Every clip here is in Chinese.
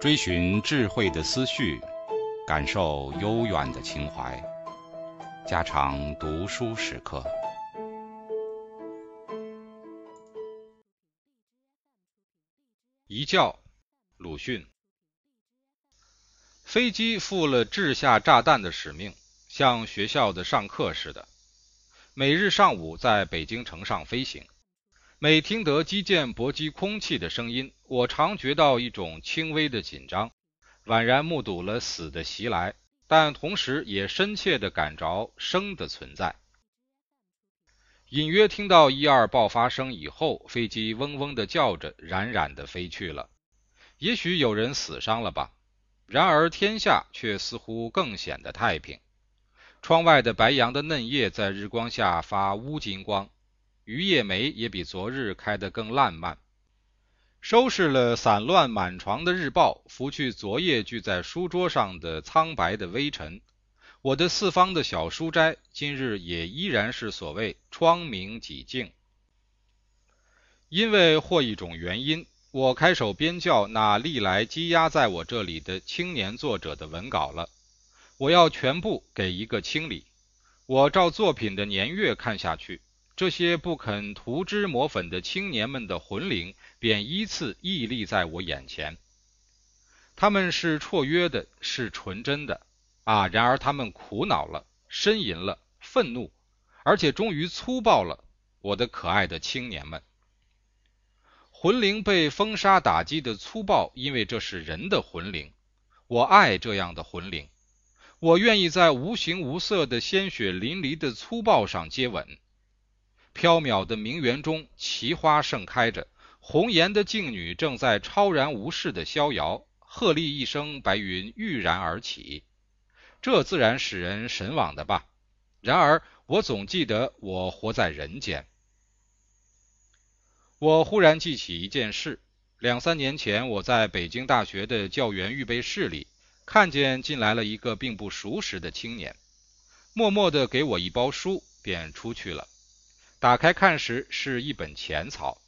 追寻智慧的思绪，感受悠远的情怀，家常读书时刻。一觉，鲁迅。飞机负了掷下炸弹的使命，像学校的上课似的，每日上午在北京城上飞行。每听得击剑搏击空气的声音，我常觉到一种轻微的紧张，宛然目睹了死的袭来，但同时也深切地感着生的存在。隐约听到一二爆发声以后，飞机嗡嗡地叫着，冉冉地飞去了。也许有人死伤了吧？然而天下却似乎更显得太平。窗外的白杨的嫩叶在日光下发乌金光。榆叶梅也比昨日开得更烂漫。收拾了散乱满床的日报，拂去昨夜聚在书桌上的苍白的微尘，我的四方的小书斋，今日也依然是所谓窗明几净。因为或一种原因，我开手编校那历来积压在我这里的青年作者的文稿了，我要全部给一个清理。我照作品的年月看下去。这些不肯涂脂抹粉的青年们的魂灵，便依次屹立在我眼前。他们是绰约的，是纯真的，啊！然而他们苦恼了，呻吟了，愤怒，而且终于粗暴了。我的可爱的青年们，魂灵被风沙打击的粗暴，因为这是人的魂灵。我爱这样的魂灵，我愿意在无形无色的鲜血淋漓的粗暴上接吻。缥缈的名园中，奇花盛开着，红颜的静女正在超然无事的逍遥。鹤唳一声，白云郁然而起，这自然使人神往的吧。然而，我总记得我活在人间。我忽然记起一件事：两三年前，我在北京大学的教员预备室里，看见进来了一个并不熟识的青年，默默地给我一包书，便出去了。打开看时，是一本浅草。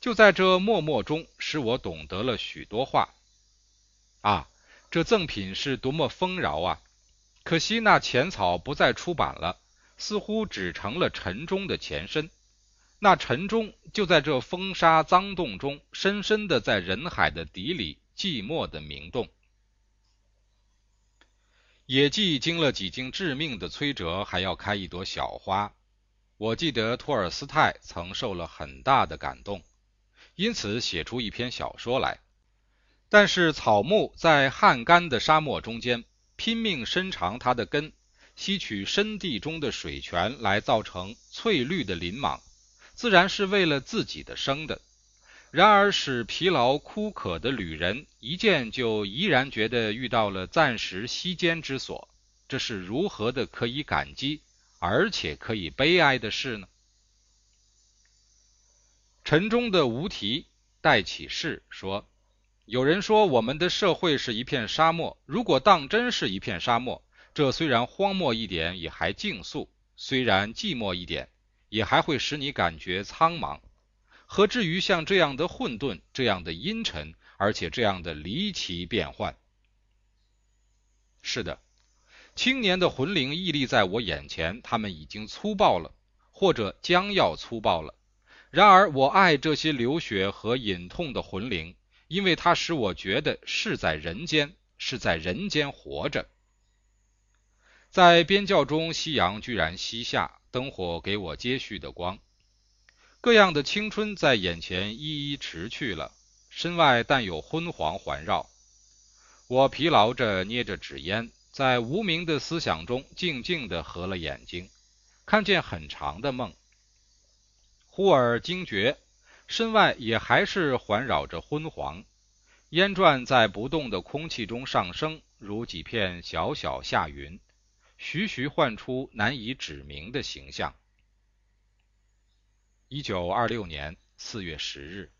就在这默默中，使我懂得了许多话。啊，这赠品是多么丰饶啊！可惜那浅草不再出版了，似乎只成了陈钟的前身。那陈钟就在这风沙脏洞中，深深的在人海的底里寂寞的鸣动。野季经了几经致命的摧折，还要开一朵小花。我记得托尔斯泰曾受了很大的感动，因此写出一篇小说来。但是草木在旱干的沙漠中间拼命伸长它的根，吸取深地中的水泉来造成翠绿的林莽，自然是为了自己的生的。然而使疲劳枯渴的旅人一见就怡然觉得遇到了暂时息间之所，这是如何的可以感激？而且可以悲哀的是呢，陈中的无题带启示说：“有人说我们的社会是一片沙漠，如果当真是一片沙漠，这虽然荒漠一点，也还静肃；虽然寂寞一点，也还会使你感觉苍茫。何至于像这样的混沌，这样的阴沉，而且这样的离奇变幻？”是的。青年的魂灵屹立在我眼前，他们已经粗暴了，或者将要粗暴了。然而，我爱这些流血和隐痛的魂灵，因为它使我觉得是在人间，是在人间活着。在边教中，夕阳居然西下，灯火给我接续的光，各样的青春在眼前一一驰去了。身外但有昏黄环绕，我疲劳着，捏着纸烟。在无名的思想中，静静地合了眼睛，看见很长的梦。忽而惊觉，身外也还是环绕着昏黄，烟转在不动的空气中上升，如几片小小夏云，徐徐唤出难以指明的形象。一九二六年四月十日。